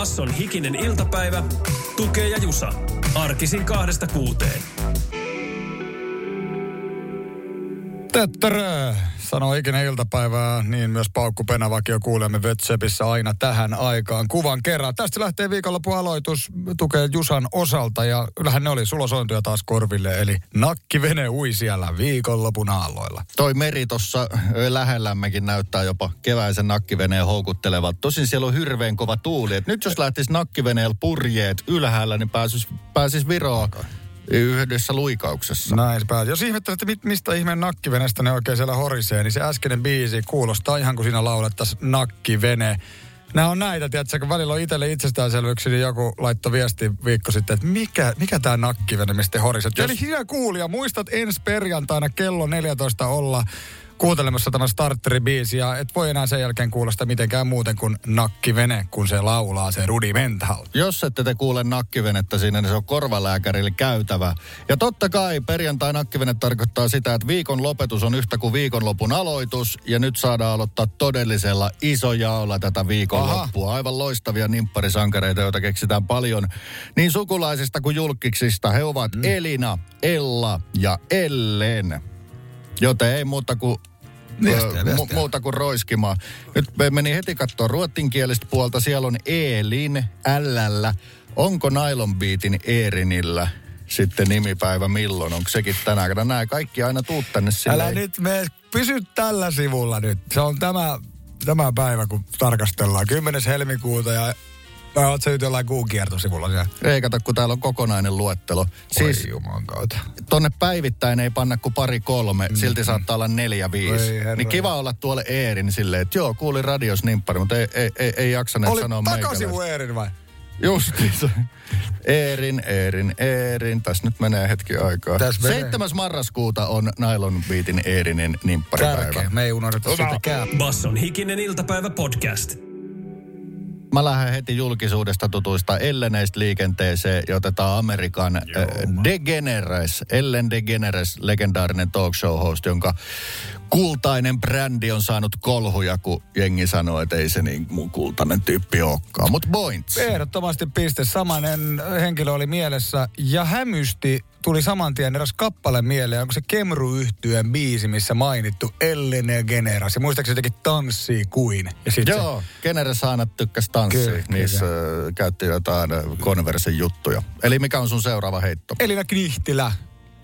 Basson hikinen iltapäivä. Tukee ja Jusa. Arkisin kahdesta kuuteen. Töttörö, sanoo ikinä iltapäivää, niin myös Paukku Penavakio kuulemme Whatsapissa aina tähän aikaan kuvan kerran. Tästä lähtee viikonloppu aloitus, tukee Jusan osalta ja kyllähän ne oli sulosointuja taas korville, eli nakkivene ui siellä viikonlopun aalloilla. Toi meri tuossa lähellämmekin näyttää jopa keväisen nakkiveneen houkuttelevalta. Tosin siellä on hirveän kova tuuli. Et nyt jos lähtisi nakkiveneellä purjeet ylhäällä, niin pääsis, pääsis Viroon yhdessä luikauksessa. Näin pääs. Jos ihmettelette, mit, mistä ihmeen nakkivenestä ne oikein siellä horisee, niin se äskeinen biisi kuulostaa ihan kuin siinä laulettaisiin nakkivene. Nämä on näitä, tiedätkö, kun välillä on itselle itsestäänselvyyksiä, niin joku laittoi viesti viikko sitten, että mikä, mikä tämä nakkivene, mistä horiset. Jos... Eli sinä kuulija, muistat ensi perjantaina kello 14 olla kuuntelemassa tämä starteribiisi ja et voi enää sen jälkeen kuulla sitä mitenkään muuten kuin nakkivene, kun se laulaa se rudimental. Jos ette te kuule nakkivenettä siinä, niin se on korvalääkärille käytävä. Ja totta kai perjantai nakkivene tarkoittaa sitä, että viikon lopetus on yhtä kuin viikonlopun aloitus ja nyt saadaan aloittaa todellisella isojaolla tätä viikonloppua. Aivan loistavia nimpparisankareita, joita keksitään paljon niin sukulaisista kuin julkiksista. He ovat mm. Elina, Ella ja Ellen. Joten ei muuta kuin Viestiä, viestiä. Mu- muuta kuin roiskimaan. Nyt me meni heti katsoa ruottinkielistä puolta. Siellä on Eelin, Lllä. Onko Nylon Beatin Eerinillä sitten nimipäivä milloin? Onko sekin tänään? Kato, nämä kaikki aina tuut tänne silleen. Älä nyt me pysy tällä sivulla nyt. Se on tämä, tämä päivä, kun tarkastellaan. 10. helmikuuta ja Vai oot sä nyt jollain kuun kiertosivulla siellä? Ei kato, kun täällä on kokonainen luettelo. Siis Jumalan kautta. tonne päivittäin ei panna kuin pari kolme, mm. silti saattaa olla neljä viisi. Ei. Niin kiva olla tuolle Eerin silleen, että joo, kuulin radios nimppari, mutta ei, ei, ei, ei jaksaneet Oli sanoa takasivu Eerin vai? Justiinsa. Eerin, Eerin, Eerin. Tässä nyt menee hetki aikaa. Tässä menee. 7. marraskuuta on Nylon Beatin Eerinin nimpparipäivä. Tärkeä. Me ei unohdeta sitäkään. Basson hikinen iltapäivä podcast. Mä lähden heti julkisuudesta tutuista Elleneistä liikenteeseen ja otetaan Amerikan äh, DeGeneres, Ellen DeGeneres, legendaarinen talk show host, jonka kultainen brändi on saanut kolhuja, kun jengi sanoo, että ei se niin mun kultainen tyyppi olekaan. Mutta points. Ehdottomasti piste. Samanen henkilö oli mielessä ja hämysti tuli saman tien eräs kappale mieleen. Onko se kemru yhtyeen biisi, missä mainittu Ellen ja Generas. Ja muistaakseni se teki tanssii kuin. Ja sit Joo, Generes aina tykkäs tanssia. Kyllä, Niissä äh, käytti jotain äh, Conversen juttuja. Eli mikä on sun seuraava heitto? Se Elina Knihtilä.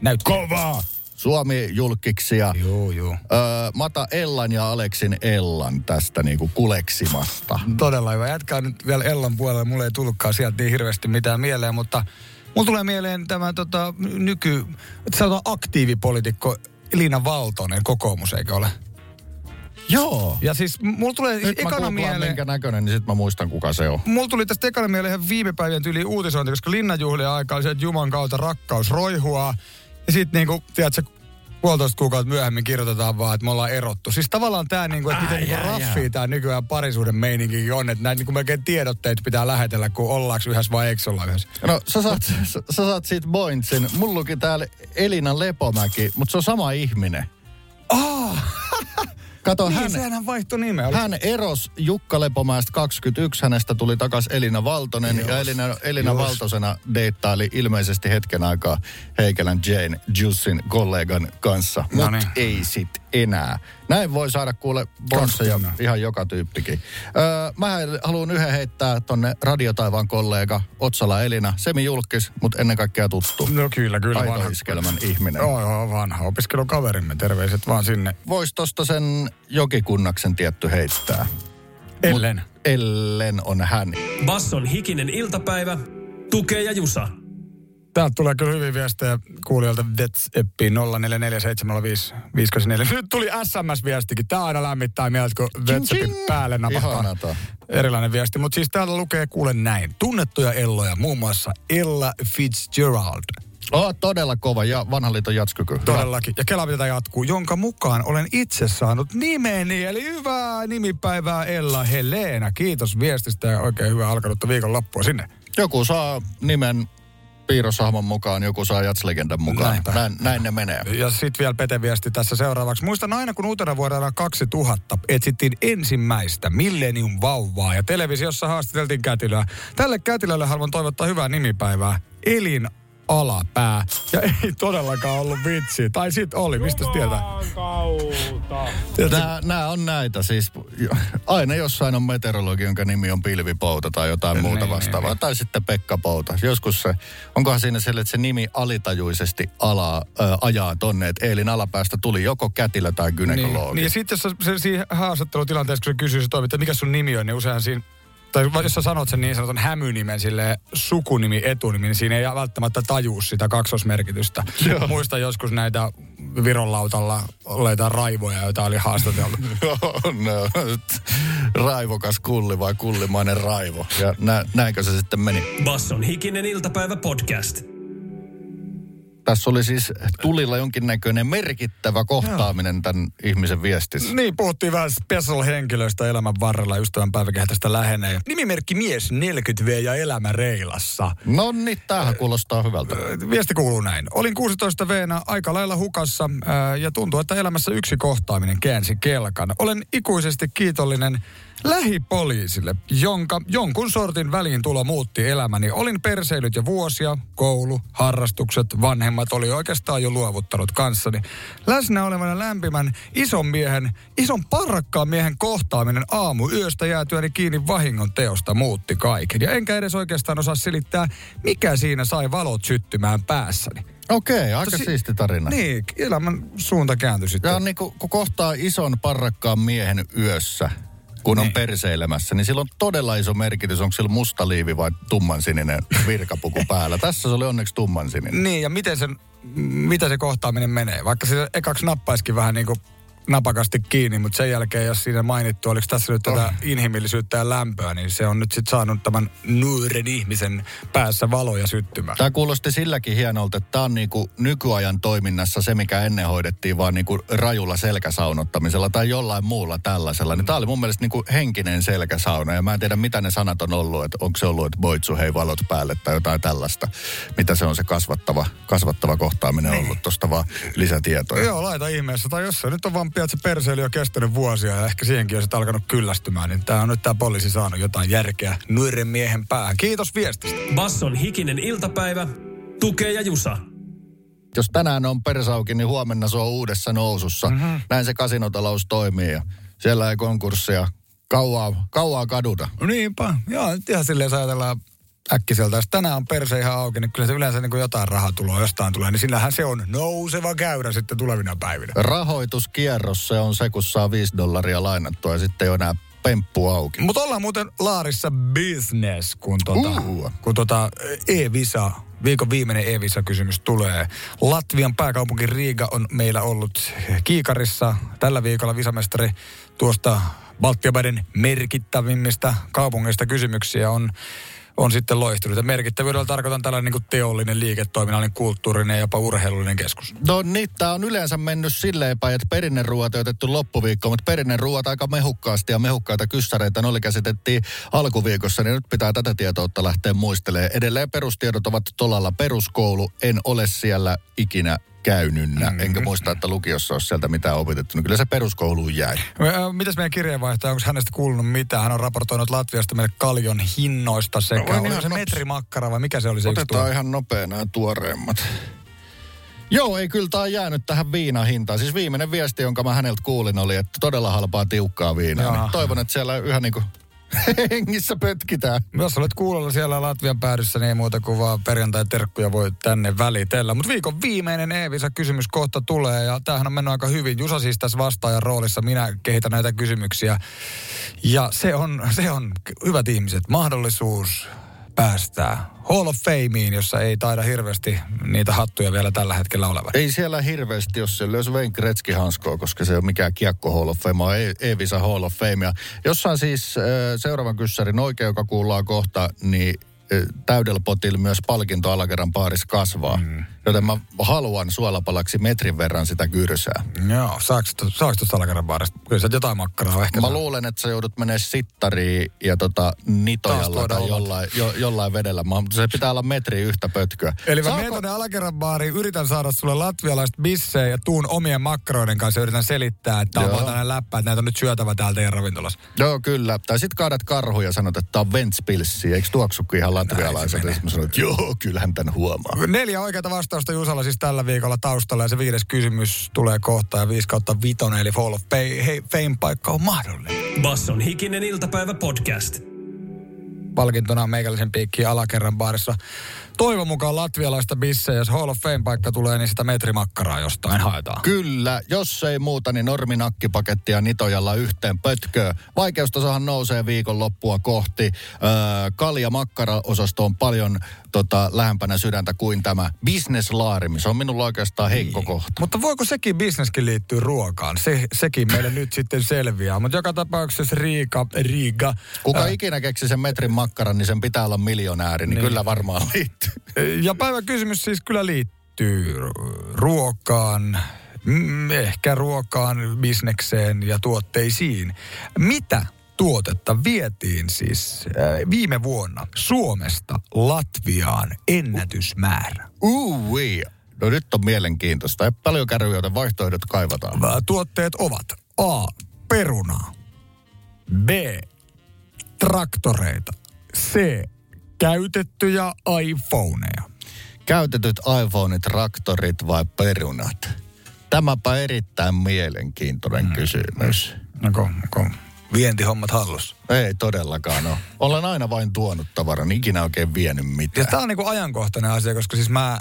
Näyt kovaa. Suomi julkiksia. Joo, joo. Öö, Mata Ellan ja Aleksin Ellan tästä niinku kuleksimasta. Todella hyvä. Jatkaa nyt vielä Ellan puolella. Mulle ei tullutkaan sieltä niin hirveästi mitään mieleen, mutta mulla tulee mieleen tämä tota, nyky, sanotaan aktiivipolitiikko Elina Valtonen, kokoomus, eikö ole? Joo. Ja siis mulla tulee Nyt ekana mieleen... minkä näköinen, niin sit mä muistan kuka se on. Mulla tuli tästä ekana mieleen ihan viime päivien tyyli uutisointi, koska linnanjuhlien aikaa oli se, että Juman kautta rakkaus roihuaa. Ja sitten niinku, tiedätkö, puolitoista kuukautta myöhemmin kirjoitetaan vaan, että me ollaan erottu. Siis tavallaan tämä, niinku, että miten niinku raffia tämä nykyään parisuuden meininki on, että näin niinku melkein tiedotteet pitää lähetellä, kun ollaanko yhdessä vai eikö olla yhdessä. No sä saat, sä, saat siitä Bointsin. Mulla täällä Elina Lepomäki, mutta se on sama ihminen. Kato, Niin, hän, sehän vaihtoi nimeä. Hän eros Jukka Lepomäestä 21, hänestä tuli takas Elina Valtonen ja Elina, Elina. Valtosena deittaili ilmeisesti hetken aikaa Heikelän Jane Jussin kollegan kanssa, No mutta niin. ei sit enää. Näin voi saada kuule bonsseja ihan joka tyyppikin. Öö, mä haluan yhden heittää tonne radiotaivaan kollega Otsala Elina, semi julkis, mutta ennen kaikkea tuttu. No kyllä, kyllä. vanha. Aitoiskelmän ihminen. Joo, joo, vanha opiskelukaverimme. Terveiset vaan sinne. Vois tosta sen jokikunnaksen tietty heittää. Ellen. Mut Ellen on hän. Basson hikinen iltapäivä. Tukee ja Jusa. Täältä tulee kyllä hyvin viestejä kuulijoilta WhatsAppiin 04470554. Nyt tuli SMS-viestikin. Tämä aina lämmittää mieltä, kun WhatsAppin päälle napahtaa. Erilainen viesti. Mutta siis täällä lukee kuule näin. Tunnettuja Elloja, muun muassa Ella Fitzgerald. Oh, todella kova ja vanhan liiton jatskyky. Todellakin. Ja Kela tätä jatkuu, jonka mukaan olen itse saanut nimeni. Eli hyvää nimipäivää Ella Helena. Kiitos viestistä ja oikein hyvää alkanutta viikonloppua sinne. Joku saa nimen piirroshahmon mukaan, joku saa jatslegendan mukaan. Näinpä. Näin, näin ne menee. Ja sitten vielä Pete viesti tässä seuraavaksi. Muistan aina, kun uutena vuodena 2000 etsittiin ensimmäistä Millennium vauvaa ja televisiossa haastateltiin kätilöä. Tälle kätilölle haluan toivottaa hyvää nimipäivää. Elin alapää. Ja ei todellakaan ollut vitsi. Tai sit oli, mistä tietää? Nämä, nämä on näitä siis. Aina jossain on meteorologi, jonka nimi on Pilvipouta tai jotain muuta Niin, vastaavaa. niin, Tai sitten Pekka Pouta. Joskus se, onkohan siinä sille, että se nimi alitajuisesti ala, ö, ajaa tonne, että Eelin alapäästä tuli joko kätilö tai Niin, gynekologi. niin ja sitten jos sä- se, siinä haastattelutilanteessa, kun se kysyy se toimittaja, mikä sun nimi on, niin usein siinä tai jos sä sanot sen niin sanotun hämynimen, sille sukunimi, etunimi, niin siinä ei välttämättä tajuu sitä kaksosmerkitystä. Muistan joskus näitä Viron lautalla olleita raivoja, joita oli haastateltu. no, raivokas kulli vai kullimainen raivo. Ja nä, näinkö se sitten meni? Basson hikinen iltapäivä podcast. Tässä oli siis tulilla jonkinnäköinen merkittävä kohtaaminen tämän ihmisen viestissä. Niin, puhuttiin vähän special-henkilöistä elämän varrella, ystävänpäiväkehä tästä lähenee. Nimimerkki mies 40V ja elämä reilassa. No niin, tämähän kuulostaa hyvältä. Viesti kuuluu näin. Olin 16 v aika lailla hukassa ja tuntuu, että elämässä yksi kohtaaminen käänsi kelkan. Olen ikuisesti kiitollinen lähipoliisille, jonka jonkun sortin väliintulo muutti elämäni. Olin perseilyt jo vuosia, koulu, harrastukset, vanhemmat oli oikeastaan jo luovuttanut kanssani. Läsnä olevana lämpimän ison miehen, ison parrakkaan miehen kohtaaminen aamu yöstä jäätyäni kiinni vahingon teosta muutti kaiken. Ja enkä edes oikeastaan osaa selittää, mikä siinä sai valot syttymään päässäni. Okei, aika Tosi- siisti tarina. Niin, elämän suunta kääntyi sitten. Ja on niinku, kun kohtaa ison parrakkaan miehen yössä, kun on Niin. perseilemässä, niin sillä on todella iso merkitys, onko sillä musta liivi vai tummansininen virkapuku päällä. Tässä se oli onneksi tummansininen. Niin, ja miten se, mitä se kohtaaminen menee? Vaikka se ekaksi nappaisikin vähän niin kuin napakasti kiinni, mutta sen jälkeen, jos siinä mainittu, oliko tässä nyt tätä inhimillisyyttä ja lämpöä, niin se on nyt sitten saanut tämän nuoren ihmisen päässä valoja syttymään. Tämä kuulosti silläkin hienolta, että tämä on niinku nykyajan toiminnassa se, mikä ennen hoidettiin vaan niinku rajulla selkäsaunottamisella tai jollain muulla tällaisella. Niin tämä oli mun mielestä niinku henkinen selkäsauna ja mä en tiedä mitä ne sanat on ollut, että onko se ollut, että boitsu hei valot päälle tai jotain tällaista. Mitä se on se kasvattava, kasvattava kohtaaminen ollut, tuosta vaan lisätietoja. Joo, laita ihmeessä. Tai jos se nyt on vaan pian, että se perseily on kestänyt vuosia ja ehkä siihenkin on sitten alkanut kyllästymään, niin tämä on nyt tämä poliisi saanut jotain järkeä nuoren miehen päähän. Kiitos viestistä. Basson hikinen iltapäivä. Tukee ja Jusa. Jos tänään on persauki, niin huomenna se on uudessa nousussa. Mhm. Mm-hmm. Näin se kasinotalous toimii ja siellä ei konkurssia kauaa, kauaa kaduta. No Niinpä. Joo, ihan silleen jos ajatellaan äkkiseltä. Jos tänään on perse ihan auki, niin kyllä se yleensä niin kuin jotain rahaa tulee, jostain tulee, niin sillähän se on nouseva käyrä sitten tulevina päivinä. Rahoituskierros, se on se, kun saa 5 dollaria lainattua ja sitten ei ole enää pemppu auki. Mutta ollaan muuten Laarissa business, kun tota, Uh. kun tota e-visa, viikon viimeinen e-visa-kysymys tulee. Latvian pääkaupunki Riga on meillä ollut kiikarissa tällä viikolla visamestari tuosta Baltiabaden merkittävimmistä kaupungeista kysymyksiä on on sitten loistunut. Ja merkittävyydellä tarkoitan tällainen niin teollinen, liiketoiminnallinen, kulttuurinen ja jopa urheilullinen keskus. No niin, tää on yleensä mennyt silleen päin, että perinneruoat on otettu loppuviikkoon, mutta perinneruoat aika mehukkaasti ja mehukkaita kyssäreitä ne oli käsitettiin alkuviikossa, niin nyt pitää tätä tietoutta lähteä muistelemaan. Edelleen perustiedot ovat tolalla peruskoulu, en ole siellä ikinä käynynnä, mm. enkä muista, että lukiossa olisi sieltä mitään opetettu. No kyllä se peruskouluun jäi. Mitäs meidän kirjeenvaihtaja, onko hänestä kuulunut mitään? Hän on raportoinut Latviasta meille kaljon hinnoista sekä, No, ihan se nops- metrimakkara vai mikä se oli se Otetaan ihan nopea nämä tuoreimmat. Joo, ei kyllä tämä on jäänyt tähän viinahintaan. Siis viimeinen viesti, jonka mä häneltä kuulin, oli, että todella halpaa tiukkaa viinaa. Niin toivon, että siellä yhä niin kuin hengissä pötkitään. Jos olet kuulolla siellä Latvian päädyssä, niin ei muuta kuin vaan perjantai-terkkuja voi tänne välitellä. Mutta viikon viimeinen e kysymys kohta tulee ja tämähän on mennyt aika hyvin. Jusa siis tässä vastaajan roolissa, minä kehitän näitä kysymyksiä. Ja se on, se on hyvät ihmiset, mahdollisuus päästää Hall of Fameen, jossa ei taida hirveästi niitä hattuja vielä tällä hetkellä olevan. Ei siellä hirveästi, jos se löysi Wayne Gretzky hanskoa, koska se on mikään kiekko Hall of Fame, vaan Evisa Hall of Fame. Ja jossain siis seuraavan kyssärin oikein, joka kuullaan kohta, niin täydellä potilla myös palkinto alakerran paarissa kasvaa. Mm. Joten mä haluan suolapalaksi metrin verran sitä kyrsää. Joo, saako tuosta alakerran baarista? Kyllä sä jotain makkaraa ehkä. Mä saa. luulen, että sä joudut menee sittariin ja tota nitojalla tai jollain, jo, jollain vedellä. Mä, se pitää olla metri yhtä pötköä. Eli mä Saako... menen tuonne alakerran baariin, yritän saada sulle latvialaista bissejä ja tuun omien makkaroiden kanssa ja yritän selittää, että on vaan läppä, että näitä on nyt syötävä täältä teidän ravintolassa. Joo, kyllä. Tai sit kaadat karhuja ja sanot, että tää on Ventspilssi. Eikö tuoksukin ihan latvialaiset? Ja mä sanoin, että joo, kyllähän tän huomaa. Neljä oikeata vastausta Jusalla siis tällä viikolla taustalla ja se viides kysymys tulee kohta ja 5 kautta vitonen eli Fall of Fame-paikka on mahdollinen. Basson hikinen iltapäivä podcast. Palkintona meikällisen piikkiin alakerran baarissa toivon mukaan latvialaista bissejä, jos Hall of Fame-paikka tulee, niin sitä metrimakkaraa jostain haetaan. Kyllä, jos ei muuta, niin norminakkipakettia nitojalla yhteen pötköä. Vaikeustasohan nousee viikon loppua kohti. Öö, kalja makkara-osasto on paljon tota, lähempänä sydäntä kuin tämä business-laarimi. Se on minulla oikeastaan heikko niin. kohta. Mutta voiko sekin bisneskin liittyä ruokaan? Se, sekin meille nyt sitten selviää. Mutta joka tapauksessa Riika, Riga... Kuka ää... ikinä keksi sen metrin makkaran, niin sen pitää olla miljonääri, niin, niin. kyllä varmaan liittyy. Ja päivän kysymys siis kyllä liittyy ruokaan, mm, ehkä ruokaan, bisnekseen ja tuotteisiin. Mitä tuotetta vietiin siis äh, viime vuonna Suomesta Latviaan ennätysmäärä? Ui, no nyt on mielenkiintoista. Ei paljon joten vaihtoehdot kaivataan. Tuotteet ovat A. Perunaa. B. Traktoreita. C käytettyjä iPhoneja? Käytetyt iPhoneit, traktorit vai perunat? Tämäpä erittäin mielenkiintoinen mm. kysymys. Onko, onko vientihommat hallussa? Ei todellakaan ole. Olen aina vain tuonut tavaran, ikinä oikein vienyt mitään. Ja tämä on niinku ajankohtainen asia, koska siis mä,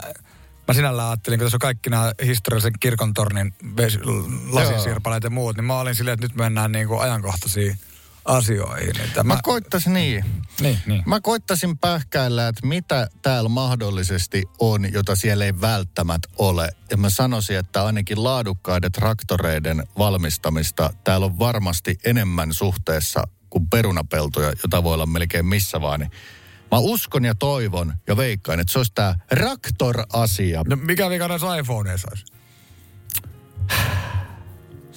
mä sinällään ajattelin, kun tässä on kaikki nämä historiallisen kirkontornin lasisirpaleet ja muut, niin mä olin silleen, että nyt mennään niinku ajankohtaisiin asioihin. Että mä, mä koittaisin niin. niin, niin. Mä koittaisin pähkäillä, että mitä täällä mahdollisesti on, jota siellä ei välttämättä ole. Ja mä sanoisin, että ainakin laadukkaiden traktoreiden valmistamista täällä on varmasti enemmän suhteessa kuin perunapeltoja, jota voi olla melkein missä vaan. Niin Mä uskon ja toivon ja veikkaan, että se olisi tämä Raktor-asia. No mikä vika näissä iPhoneissa olisi?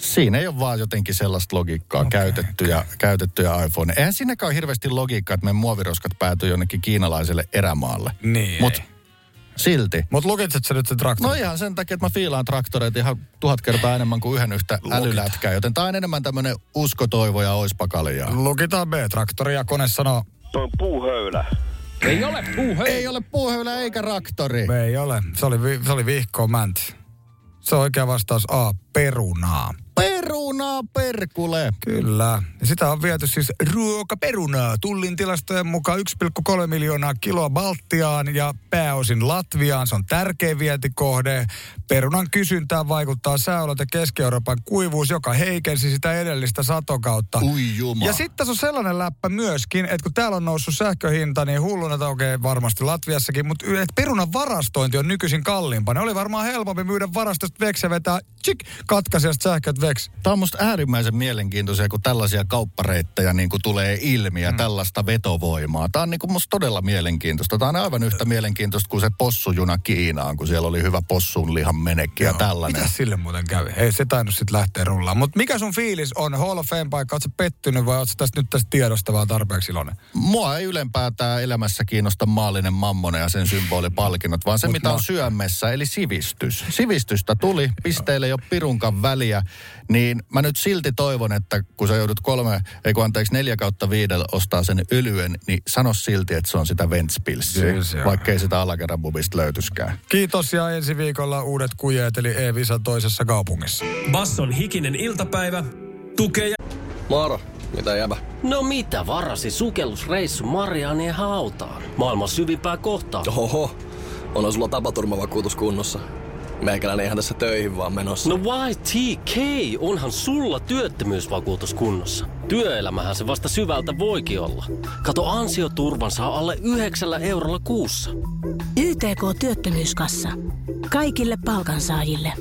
Siinä ei ole vaan jotenkin sellaista logiikkaa okay, käytettyjä, okay. käytettyjä iPhone. Eihän siinäkään ole hirveästi logiikkaa, että meidän muoviroskat päätyy jonnekin kiinalaiselle erämaalle. Niin Mut silti. Mutta lukitset sä nyt sen traktorin? No ihan sen takia, että mä fiilaan traktoreita ihan tuhat kertaa enemmän kuin yhden yhtä Lukit. älylätkää. Joten tää on enemmän tämmönen uskotoivo ja oispakalia. Lukitaan B-traktori ja kone sanoo... Tuo on puuhöylä. Ei ole puuhöylä. Ei ole puuhöylä eikä traktori. Ei ole. Se oli, se oli vihko mänti. Se on oikea vastaus A. Perunaa perunaa perkule. Kyllä. Ja sitä on viety siis ruokaperunaa. Tullin tilastojen mukaan 1,3 miljoonaa kiloa Baltiaan ja pääosin Latviaan. Se on tärkeä vientikohde. Perunan kysyntään vaikuttaa sääolot ja Keski-Euroopan kuivuus, joka heikensi sitä edellistä satokautta. Ui juma. Ja sitten tässä on sellainen läppä myöskin, että kun täällä on noussut sähköhinta, niin hulluna, että okei, okay, varmasti Latviassakin, mutta että perunan varastointi on nykyisin kalliimpaa. Ne oli varmaan helpompi myydä varastosta veksi vetää chik, katkaisijasta sähköt veksi. Tämä on musta äärimmäisen mielenkiintoisia, kun tällaisia kauppareittejä niin kuin tulee ilmi ja mm. tällaista vetovoimaa. Tämä on niin kuin musta todella mielenkiintoista. Tämä on aivan yhtä mielenkiintoista kuin se possujuna Kiinaan, kun siellä oli hyvä possunlihan menekki ja tällainen. Mitä sille muuten kävi? Ei se tainnut sitten lähteä rullaan. Mutta mikä sun fiilis on Hall of Fame-paikka? Oletko pettynyt vai oletko tästä nyt tästä tiedosta vaan tarpeeksi iloinen? Mua ei ylempäätään elämässä kiinnosta maallinen mammone ja sen symbolipalkinnot, vaan se Mut mitä on syömessä, eli sivistys. Sivistystä tuli, pisteille ei ole pirunkan väliä, niin mä nyt silti toivon, että kun sä joudut kolme, ei kun anteeksi neljä kautta viidellä ostaa sen ylyen, niin sano silti, että se on sitä Ventspilsiä, vaikka ei sitä alakerran bubista löytyskään. Kiitos ja ensi viikolla uudet kujeet, eli E-Visa toisessa kaupungissa. Basson hikinen iltapäivä, tukee Moro, mitä jäbä? No mitä varasi sukellusreissu Marianien hautaan? Maailman syvimpää kohtaa. Oho, onhan sulla tapaturmavakuutus kunnossa. Meikäläinen ihan tässä töihin vaan menossa. No YTK, onhan sulla työttömyysvakuutus kunnossa. Työelämähän se vasta syvältä voikin olla. Kato ansioturvan saa alle 9 eurolla kuussa. YTK Työttömyyskassa. Kaikille palkansaajille.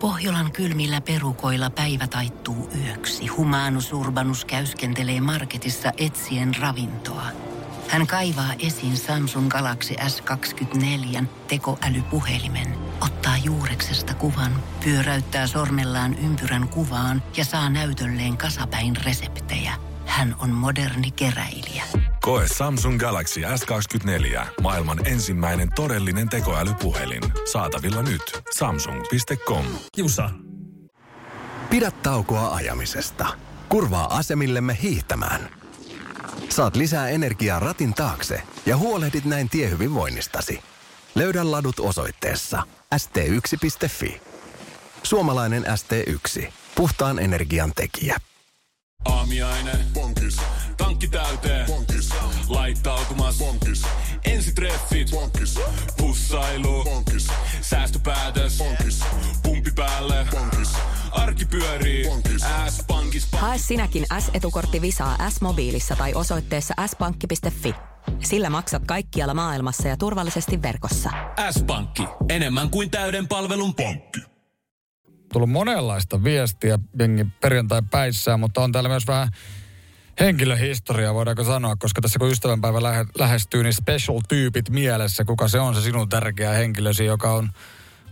Pohjolan kylmillä perukoilla päivä taittuu yöksi. Humanus Urbanus käyskentelee marketissa etsien ravintoa. Hän kaivaa esiin Samsung Galaxy S24 tekoälypuhelimen, ottaa juureksesta kuvan, pyöräyttää sormellaan ympyrän kuvaan ja saa näytölleen kasapäin reseptejä. Hän on moderni keräilijä. Koe Samsung Galaxy S24. Maailman ensimmäinen todellinen tekoälypuhelin. Saatavilla nyt. Samsung.com. Jusa, Pidä taukoa ajamisesta. Kurvaa asemillemme hiihtämään. Saat lisää energiaa ratin taakse ja huolehdit näin tiehyvinvoinnistasi. Löydä ladut osoitteessa st1.fi. Suomalainen ST1. Puhtaan energian tekijä. Aamiaine. Bonkis. Tankki täyteen. Bonkis. Laittautumas. Bonkis. Ensitreffit. Bonkis. Pussailu. Bonkis. Säästöpäätös. Bonkis. Pumpi päälle. Bonkis. Arki pyörii. S-pankis. Hae sinäkin S-etukortti Visaa S-mobiilissa tai osoitteessa s-pankki.fi. Sillä maksat kaikkialla maailmassa ja turvallisesti verkossa. S-pankki. Enemmän kuin täyden palvelun pankki. tullut monenlaista viestiä jengi perjantai päissään, mutta on täällä myös vähän henkilöhistoriaa, voidaanko sanoa, koska tässä kun ystävänpäivä lähe, lähestyy, niin special-tyypit mielessä, kuka se on se sinun tärkeä henkilösi, joka on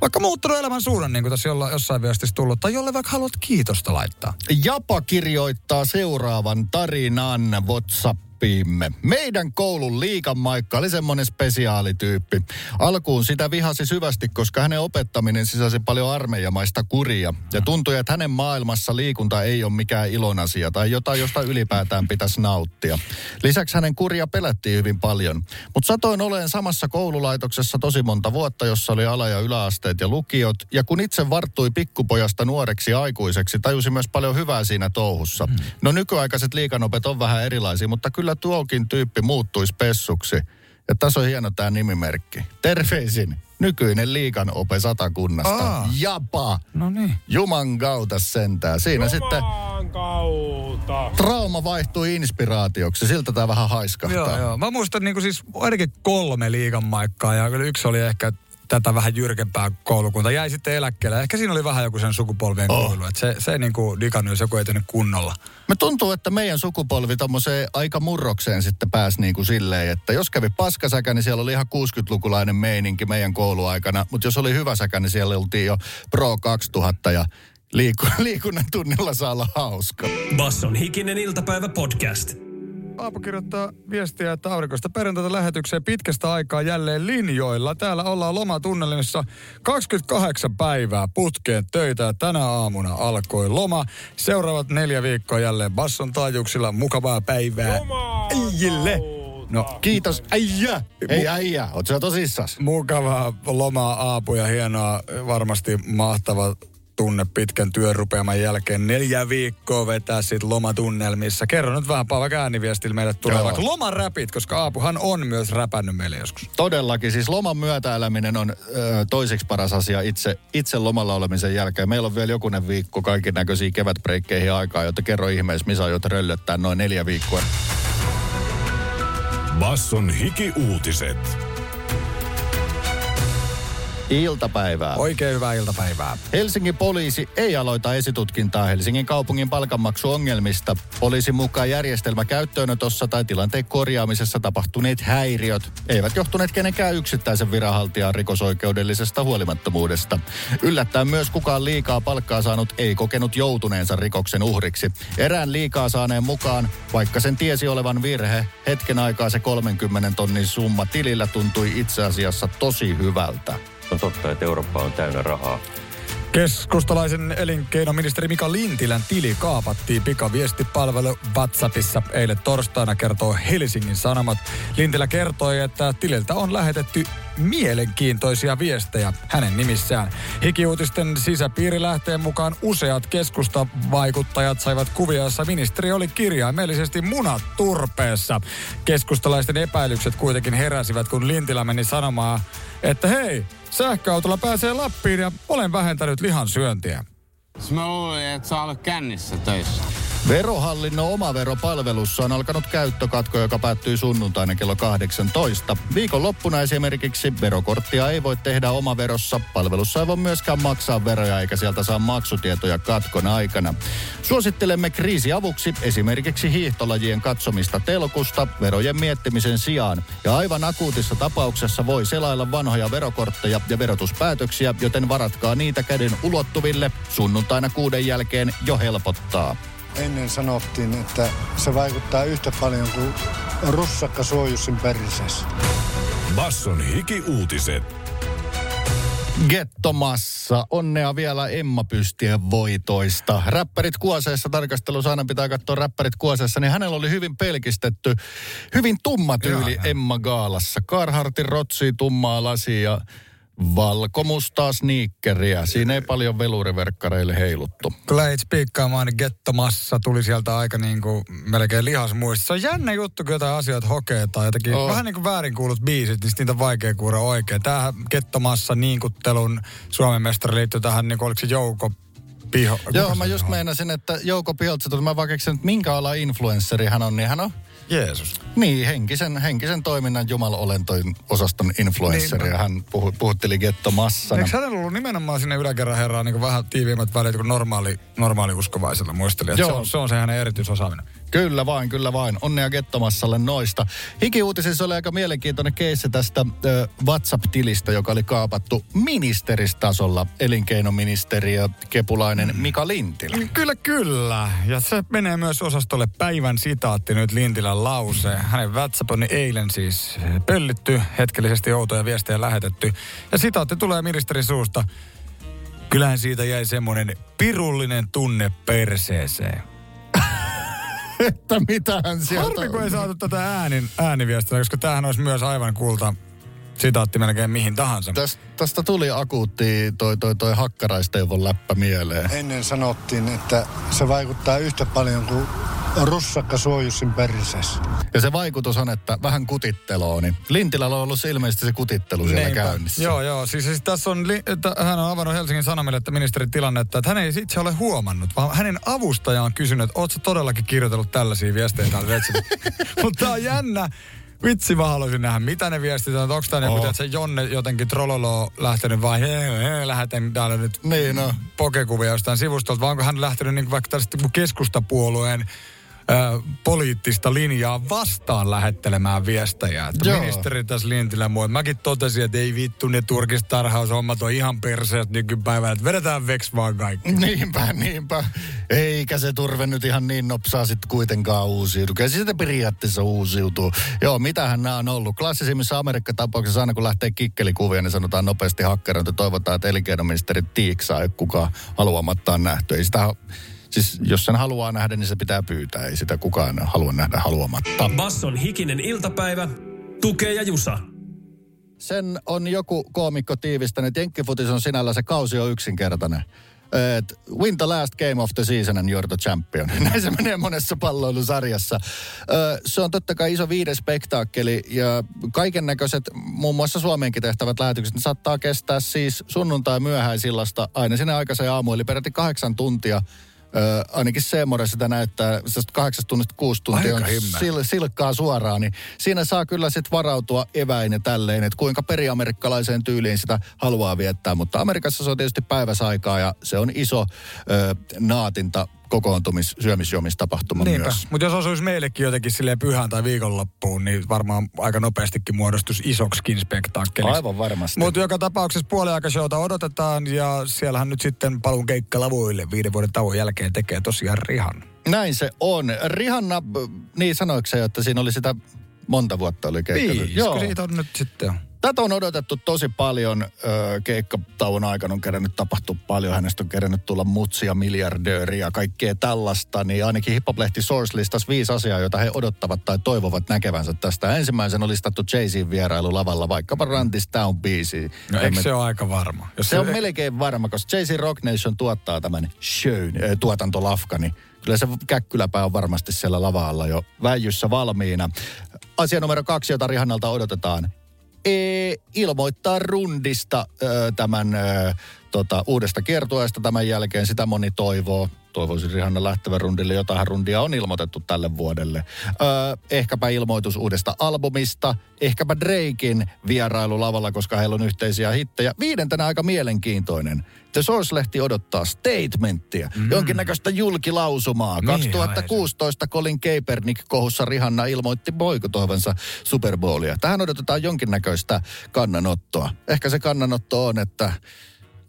vaikka muuttunut elämän suunnan, niin kuin tässä jolla, jossain viestissä tullut, tai jolle vaikka haluat kiitosta laittaa. Japa kirjoittaa seuraavan tarinan WhatsAppiimme. Meidän koulun liikamaikka oli semmoinen spesiaalityyppi. Alkuun sitä vihasi syvästi, koska hänen opettaminen sisälsi paljon armeijamaista kuria. Ja tuntui, että hänen maailmassa liikunta ei ole mikään ilon asia tai jotain, josta ylipäätään pitäisi nauttia. Lisäksi hänen kuria pelättiin hyvin paljon. Mutta satoin olen samassa koululaitoksessa tosi monta vuotta, jossa oli ala- ja yläasteet ja lukiot. Ja kun itse varttui pikkupojasta nuoreksi aikuiseksi, tajusin myös paljon hyvää siinä touhussa. No nykyaikaiset liikanopet on vähän erilaisia, mutta kyllä tuokin tyyppi muuttuisi pessuksi. Ja tässä on hieno tämä nimimerkki. Terveisin nykyinen liikanope satakunnasta. Aa. Japa. No niin. Juman kautta sentään. Siinä sitten kautta. trauma vaihtui inspiraatioksi. Siltä tämä vähän haiskahtaa. Joo, joo. Mä muistan niin siis ainakin kolme liiganmaikkaa ja kyllä yksi oli ehkä tätä vähän jyrkempää koulukunta. Jäi sitten eläkkeelle. Ehkä siinä oli vähän joku sen sukupolvien oh. kuilu. Että se, se niin kuin digannut, jos joku ei tehnyt kunnolla. Me tuntuu, että meidän sukupolvi tommoseen aika murrokseen sitten pääsi niin kuin silleen, että jos kävi paskasäkä, niin siellä oli ihan 60-lukulainen meininki meidän kouluaikana. Mutta jos oli hyvä säkä, niin siellä oltiin jo Pro 2000 ja liiku- liikunnan tunnilla saa olla hauska. Basson hikinen iltapäivä podcast. Aapo kirjoittaa viestiä, että aurinkoista perjantaita lähetykseen pitkästä aikaa jälleen linjoilla. Täällä ollaan lomatunnelmissa 28 päivää putkeen töitä ja tänä aamuna alkoi loma. Seuraavat neljä viikkoa jälleen Basson taajuuksilla mukavaa päivää äijille. No, Kiitos äijä! Ei äijä, oot sä tosissas? mukavaa lomaa Aapu ja hienoa, varmasti mahtava tunne pitkän työrupeaman jälkeen. Neljä viikkoa vetää sit lomatunnelmissa. Kerro nyt vähän, vaikka ääniviestillä meille tulee Joo. vaikka lomaräpit, koska Aapuhan on myös räpännyt meille joskus. Todellakin, siis loman myötäeläminen on ö, toiseksi paras asia itse, itse lomalla olemisen jälkeen. Meillä on vielä jokunen viikko kaiken näköisiä kevätbreikkeihin aikaa, jotta kerro ihmeessä, missä aiot röllöttää noin neljä viikkoa. Basson hiki-uutiset. Iltapäivää. Oikein hyvää iltapäivää. Helsingin poliisi ei aloita esitutkintaa Helsingin kaupungin palkanmaksuongelmista. Poliisin mukaan järjestelmä käyttöönotossa tai tilanteen korjaamisessa tapahtuneet häiriöt eivät johtuneet kenenkään yksittäisen viranhaltijan rikosoikeudellisesta huolimattomuudesta. Yllättäen myös kukaan liikaa palkkaa saanut ei kokenut joutuneensa rikoksen uhriksi. Erään liikaa saaneen mukaan, vaikka sen tiesi olevan virhe, hetken aikaa se 30 tonnin summa tilillä tuntui itse asiassa tosi hyvältä. On totta, että Eurooppa on täynnä rahaa. Keskustalaisen elinkeinoministeri Mika Lintilän tili kaapattiin pikaviestipalvelu WhatsAppissa eilen torstaina, kertoo Helsingin Sanomat. Lintilä kertoi, että tililtä on lähetetty mielenkiintoisia viestejä hänen nimissään. Hikiuutisten sisäpiirilähteen mukaan useat keskustavaikuttajat saivat kuvia, jossa ministeri oli kirjaimellisesti munat turpeessa. Keskustalaisten epäilykset kuitenkin heräsivät, kun Lintilä meni sanomaan, että hei, sähköautolla pääsee Lappiin ja olen vähentänyt lihan syöntiä. Mä luulin, että sä olet kännissä töissä. Verohallinnon omaveropalvelussa on alkanut käyttökatko, joka päättyy sunnuntaina kello 18. Viikon loppuna esimerkiksi verokorttia ei voi tehdä omaverossa. Palvelussa ei voi myöskään maksaa veroja eikä sieltä saa maksutietoja katkon aikana. Suosittelemme kriisiavuksi esimerkiksi hiihtolajien katsomista telkusta verojen miettimisen sijaan. Ja aivan akuutissa tapauksessa voi selailla vanhoja verokortteja ja verotuspäätöksiä, joten varatkaa niitä käden ulottuville. Sunnuntaina kuuden jälkeen jo helpottaa. Ennen sanottiin, että se vaikuttaa yhtä paljon kuin russakka suojussin perseessä. Basson hiki-uutiset. Gettomassa. Onnea vielä Emma Pystien voitoista. Räppärit Kuoseessa tarkastelussa aina pitää katsoa räppärit Kuoseessa, niin hänellä oli hyvin pelkistetty, hyvin tumma tyyli Emma Gaalassa. Carhartin rotsi, tummaa lasia ja valkomustaa sniikkeriä. Siinä ei paljon veluriverkkareille heiluttu. Kyllä ei spiikkaamaan, niin gettomassa tuli sieltä aika niin kuin melkein lihasmuista. Se on jännä juttu, kun jotain asioita hokee tai jotenkin oh. vähän niin kuin väärin kuulut biisit, niin niitä on vaikea kuulla oikein. Tämähän gettomassa niinkuttelun Suomen mestari liittyy tähän, niin kuin oliko se Jouko Piho? Joo, mä just meinasin, että Jouko Piholtsa, mä vaan keksin, että minkä ala influenssari hän on, niin hän on Jeesus. Niin, henkisen, henkisen toiminnan jumalolentoin osaston influenssari. Niin, hän puhu, puhutteli gettomassana. Eikö hänellä ollut nimenomaan sinne yläkerran herraa niin vähän tiiviimmät välit kuin normaali, normaali uskovaisella muisteli? Se on, se on se hänen erityisosaaminen. Kyllä vain, kyllä vain. Onnea Gettomassalle noista. Hikiuutisissa oli aika mielenkiintoinen keissi tästä ö, WhatsApp-tilistä, joka oli kaapattu ministeristasolla. Elinkeinoministeriö Kepulainen mm. Mika Lintilä. Kyllä, kyllä. Ja se menee myös osastolle päivän sitaatti nyt Lintilän lause. Hänen WhatsApp on eilen siis pöllitty, hetkellisesti outoja viestejä lähetetty. Ja sitaatti tulee ministerin suusta. Kyllähän siitä jäi semmoinen pirullinen tunne perseeseen että mitähän sieltä... Harmi, kun ei saatu tätä äänin, ääniviestiä, koska tämähän olisi myös aivan kulta sitaatti melkein mihin tahansa. Tästä, tästä tuli akuutti toi, toi, toi hakkaraistevon läppä mieleen. Ennen sanottiin, että se vaikuttaa yhtä paljon kuin russakka suojussin perseessä. Ja se vaikutus on, että vähän kutitteloa, niin Lintilällä on ollut ilmeisesti se kutittelu siellä Neipä. käynnissä. Joo, joo. Siis, siis tässä on, että hän on avannut Helsingin Sanomille, että ministeri tilannetta, että hän ei itse ole huomannut, vaan hänen avustaja on kysynyt, että ootko todellakin kirjoitellut tällaisia viestejä täällä Mutta tämä on jännä. Vitsi, mä haluaisin nähdä, mitä ne viestit on. Onko tämä oh. se Jonne jotenkin trololo lähtenyt vai he, he, lähetän täällä nyt niin, no. pokekuvia jostain sivustolta, vai onko hän lähtenyt niin vaikka tällaista keskustapuolueen poliittista linjaa vastaan lähettelemään viestejä. Että Joo. ministeri tässä Lintilä muu. Mäkin totesin, että ei vittu, ne turkistarhaushommat on ihan perseet nykypäivänä, että vedetään veks vaan kaikki. Niinpä, niinpä. Eikä se turve nyt ihan niin nopsaa sitten kuitenkaan uusiutu. Kyllä se sitten periaatteessa uusiutuu. Joo, mitähän nämä on ollut? Klassisimmissa Amerikka-tapauksissa aina kun lähtee kikkelikuvia, niin sanotaan nopeasti hakkerointi. Toivotaan, että elinkeinoministeri Tiiksaa ei kukaan haluamattaan nähty. Ei sitä Siis jos sen haluaa nähdä, niin se pitää pyytää. Ei sitä kukaan halua nähdä haluamatta. Basson hikinen iltapäivä. Tukee ja Jusa. Sen on joku koomikko tiivistänyt. Jenkkifutis on sinällä se kausi on yksinkertainen. Et win the last game of the season and you're the champion. Näin se menee monessa palloilusarjassa. se on totta kai iso viides spektaakkeli ja kaiken näköiset, muun muassa Suomeenkin tehtävät lähetykset, ne saattaa kestää siis sunnuntai myöhäisillasta aina sinne aikaisen aamu, eli peräti kahdeksan tuntia Ö, ainakin Seemore sitä näyttää, kahdeksasta tunnista kuusi tuntia Aika on sil, silkkaa suoraan, niin siinä saa kyllä sitten varautua eväin ja tälleen, että kuinka periamerikkalaiseen tyyliin sitä haluaa viettää. Mutta Amerikassa se on tietysti päiväsaikaa ja se on iso ö, naatinta kokoontumis, syömisjuomistapahtuma Niinpä. myös. Mutta jos osuisi meillekin jotenkin silleen pyhän tai viikonloppuun, niin varmaan aika nopeastikin muodostuisi isoksikin spektaakkeliksi. Aivan varmasti. Mutta joka tapauksessa puoliaikashowta odotetaan ja siellähän nyt sitten palun keikkalavuille viiden vuoden tauon jälkeen tekee tosiaan Rihan. Näin se on. Rihanna, niin sanoiko se, että siinä oli sitä monta vuotta oli keikka? Viisi, Joo. siitä on nyt sitten Tätä on odotettu tosi paljon. Öö, keikkatauon aikana on kerännyt tapahtua paljon. Hänestä on kerännyt tulla mutsia, miljardööriä ja kaikkea tällaista. Niin ainakin Hiphop-lehti Source listasi viisi asiaa, joita he odottavat tai toivovat näkevänsä tästä. Ensimmäisen on listattu Jay-Z vierailu lavalla, vaikkapa Rantis Down biisi. No eikö se ole aika varma? Jos se, se on melkein varma, koska Jay-Z Rock Nation tuottaa tämän shown, tuotantolafka, niin kyllä se käkkyläpää on varmasti siellä lavaalla jo väijyssä valmiina. Asia numero kaksi, jota Rihannalta odotetaan, e, ilmoittaa rundista ö, tämän ö, tota, uudesta kiertueesta tämän jälkeen. Sitä moni toivoo. Toivoisin Rihanna lähtevän rundille. Jotain rundia on ilmoitettu tälle vuodelle. Ö, ehkäpä ilmoitus uudesta albumista. Ehkäpä Drakein vierailu lavalla, koska heillä on yhteisiä hittejä. Viidentenä aika mielenkiintoinen. The Source-lehti odottaa statementtia, mm. jonkinnäköistä julkilausumaa. Niin, 2016 Colin Kaepernick kohussa Rihanna ilmoitti boikotoivansa Super Bowlia. Tähän odotetaan jonkinnäköistä kannanottoa. Ehkä se kannanotto on, että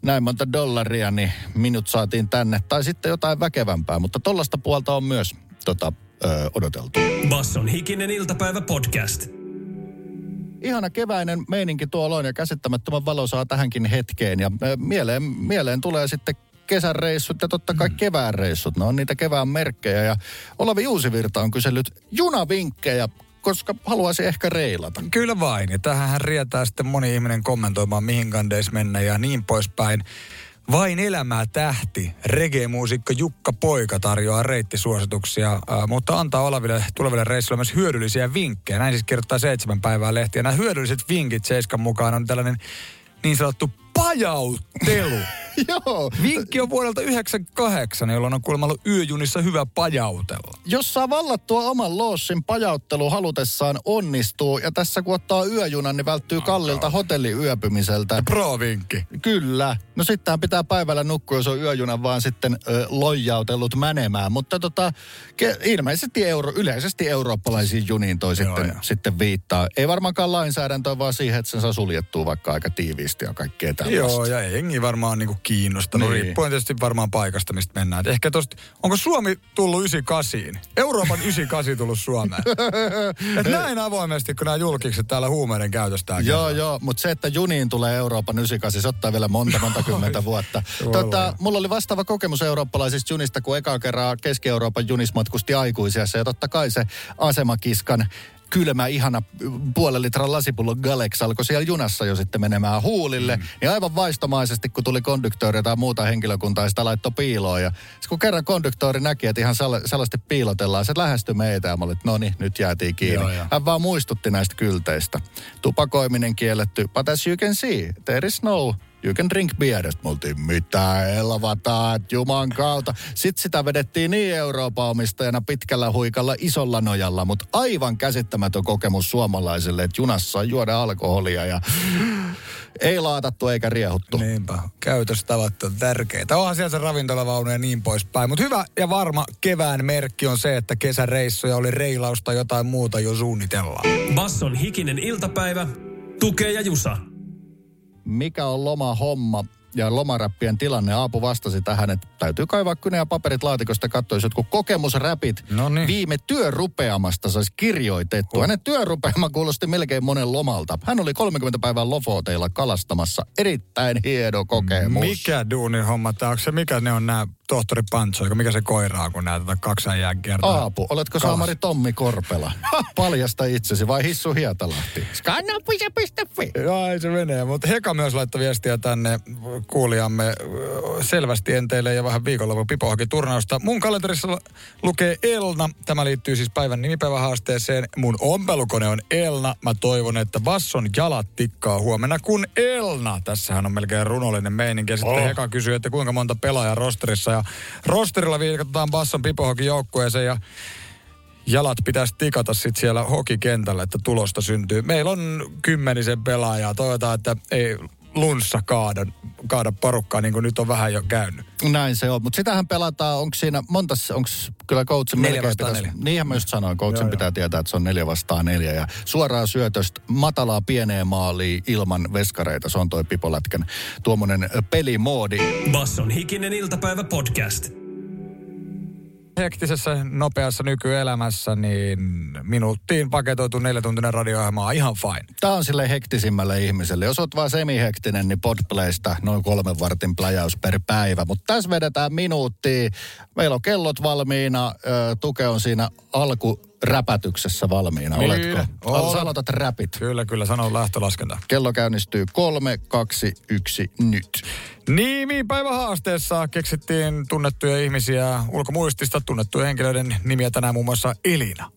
näin monta dollaria, niin minut saatiin tänne. Tai sitten jotain väkevämpää, mutta tollasta puolta on myös tota, ö, odoteltu. Basson hikinen iltapäivä podcast. Ihana keväinen meininki tuolla on ja käsittämättömän valo saa tähänkin hetkeen. Ja ö, mieleen, mieleen tulee sitten kesän reissut ja totta kai kevään reissut. Ne on niitä kevään merkkejä. Ja Olavi Uusivirta on kysellyt junavinkkejä koska haluaisi ehkä reilata. Kyllä vain. Ja tähän rietää sitten moni ihminen kommentoimaan, mihin kandeis mennä ja niin poispäin. Vain elämää tähti. Reggae-muusikko Jukka Poika tarjoaa reittisuosituksia, mutta antaa Olaville tuleville reissuille myös hyödyllisiä vinkkejä. Näin siis kirjoittaa seitsemän päivää lehtiä. Nämä hyödylliset vinkit Seiskan mukaan on tällainen niin sanottu pajauttelu. Joo. Vinkki on vuodelta 98, jolloin on kuulemma ollut yöjunissa hyvä pajautella. Jos saa vallattua oman loossin pajauttelu halutessaan onnistuu, ja tässä kun ottaa yöjunan, niin välttyy kallilta hotelliyöpymiseltä. Pro-vinkki. Kyllä. No sittenhän pitää päivällä nukkua, jos on yöjunan vaan sitten ö, lojautellut menemään. Mutta tota, ke, ilmeisesti euro, yleisesti eurooppalaisiin juniin toi Joo, sitten, sitten viittaa. Ei varmaankaan lainsäädäntöä, vaan siihen, että sen saa suljettua vaikka aika tiiviisti ja kaikkea tällaista. Joo, ja ei jengi varmaan niinku kiinnostanut. Niin. Niin. Riippuen tietysti varmaan paikasta, mistä mennään. Et ehkä tosta, onko Suomi tullut 98? Euroopan 98 tullut Suomeen. Et näin avoimesti, kun nämä julkikset täällä huumeiden käytöstä. Joo, joo, mutta se, että juniin tulee Euroopan 98, se ottaa vielä monta, monta kymmentä vuotta. Tota, mulla oli vastaava kokemus eurooppalaisista junista, kun eka kerran Keski-Euroopan junis matkusti aikuisiassa. Ja totta kai se asemakiskan kylmä, ihana puolen litran lasipullo Galex alkoi siellä junassa jo sitten menemään huulille. Mm. Ja aivan vaistomaisesti, kun tuli konduktööri tai muuta henkilökuntaa, sitä laittoi piiloon. Ja sit kun kerran konduktööri näki, että ihan sel- selvästi piilotellaan, se lähestyi meitä ja mä olin, että no niin, nyt jäätiin kiinni. Joo, joo. Hän vaan muistutti näistä kylteistä. Tupakoiminen kielletty, but as you can see, there is no You can drink beer. Sitten me oltiin, mitä elvataan, juman kautta. Sitten sitä vedettiin niin Euroopan omistajana pitkällä huikalla isolla nojalla, mutta aivan käsittämätön kokemus suomalaisille, että junassa saa juoda alkoholia ja ei laatattu eikä riehuttu. Niinpä. Käytöstavat on tärkeitä. Onhan siellä se ravintolavaunu ja niin poispäin. Mutta hyvä ja varma kevään merkki on se, että kesäreissuja oli reilausta jotain muuta jo suunnitellaan. Basson hikinen iltapäivä, tukee ja jusa. Mikä on loma homma ja lomaräppien tilanne. Aapu vastasi tähän, että täytyy kaivaa kynä ja paperit laatikosta ja katsoa, jos jotkut kokemusräpit Noniin. viime työrupeamasta saisi kirjoitettu. Hänen työrupeama kuulosti melkein monen lomalta. Hän oli 30 päivää Lofoteilla kalastamassa. Erittäin hieno kokemus. Mikä duunin homma tämä? Onko se, mikä ne on nämä tohtori Pancho, eikö mikä se koiraa, kun nämä tota kaksi äijää kertaa? Aapu, oletko Kalas. saamari Tommi Korpela? Paljasta itsesi vai Hissu Hietalahti? Skannapuja.fi Joo, ei se menee. Mutta Heka myös laittoi viestiä tänne kuulijamme. Selvästi enteille ja vähän viikonlopun pipohaki-turnausta. Mun kalenterissa lu- lukee Elna. Tämä liittyy siis päivän nimipäivähaasteeseen. Mun ompelukone on Elna. Mä toivon, että Basson jalat tikkaa huomenna kun Elna. Tässähän on melkein runollinen meininki. Ja sitten Oh. Heka kysyy, että kuinka monta pelaajaa rosterissa. Ja rosterilla viikataan Basson pipohokin joukkueeseen ja jalat pitäisi tikata sitten siellä hokikentällä, että tulosta syntyy. Meillä on kymmenisen pelaajaa. Toivotaan, että ei lunssa kaada, kaada porukkaa, niin kuin nyt on vähän jo käynyt. Näin se on, mutta sitähän pelataan, onko siinä monta, onko kyllä coachin Neljä melkein vastaan pitäisi- neljä. Niinhän mä just sanoin, coachin Joo, pitää tietää, että se on neljä vastaan neljä ja suoraa syötöstä matalaa pieneen maaliin ilman veskareita, se on toi Pipolätkän tuommoinen pelimoodi. Basson hikinen iltapäivä podcast. Hektisessä, nopeassa nykyelämässä, niin minuuttiin paketoitu neljätuntinen radio on ihan fine. Tämä on sille hektisimmälle ihmiselle. Jos oot vaan semihektinen, niin podplaysta noin kolmen vartin pläjäys per päivä. Mutta tässä vedetään minuuttia. Meillä on kellot valmiina, tuke on siinä alku räpätyksessä valmiina. Niin, Oletko? olen. Sanotat räpit. Kyllä, kyllä, sanon lähtölaskenta. Kello käynnistyy kolme, kaksi, yksi, nyt. Nimipäivä haasteessa keksittiin tunnettuja ihmisiä ulkomuistista, tunnettuja henkilöiden nimiä tänään muun muassa Elina.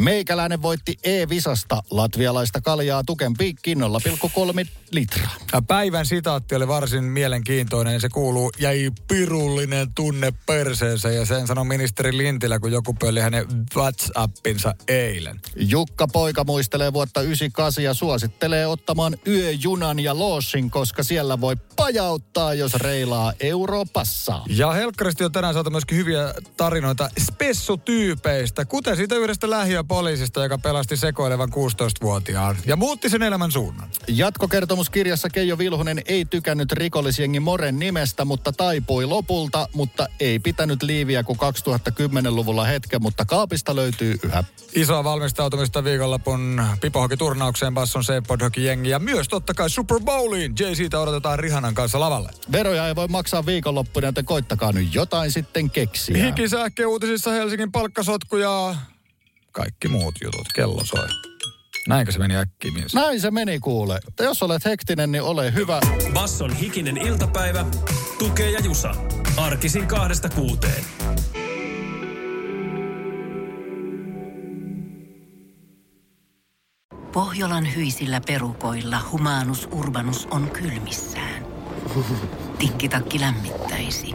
Meikäläinen voitti E-Visasta latvialaista kaljaa tuken piikkiin 0,3 litraa. Päivän sitaatti oli varsin mielenkiintoinen. Se kuuluu, jäi pirullinen tunne perseeseen ja sen sanoi ministeri Lintilä, kun joku pöli hänen WhatsAppinsa eilen. Jukka Poika muistelee vuotta 98 ja suosittelee ottamaan yöjunan ja loossin, koska siellä voi pajauttaa, jos reilaa Euroopassa. Ja Helkkaristi on tänään saatu myöskin hyviä tarinoita spessutyypeistä, kuten siitä yhdestä lähiöpoliisista, joka pelasti sekoilevan 16-vuotiaan ja muutti sen elämän suunnan. Jatkokertomuskirjassa Keijo Vilhunen ei tykännyt rikollisjengi Moren nimestä, mutta taipui lopulta, mutta ei pitänyt liiviä kuin 2010-luvulla hetken, mutta kaapista löytyy yhä. Isoa valmistautumista viikonlopun pipohoki-turnaukseen Basson Seepodhoki jengi ja myös totta kai Super Bowliin. Jay-siitä odotetaan Rihanan kanssa lavalle. Veroja ei voi maksaa viikonloppuna, joten koittakaa nyt jotain sitten keksiä. Hikisähkö uutisissa Helsingin palkkasotku ja kaikki muut jutut. Kello soi. Näinkö se meni äkkiä, mies? Näin se meni kuule. Jos olet hektinen, niin ole hyvä. Basson hikinen iltapäivä, tukee ja jusa. Arkisin kahdesta kuuteen. Pohjolan hyisillä perukoilla humanus urbanus on kylmissään. Tikkitakki lämmittäisi.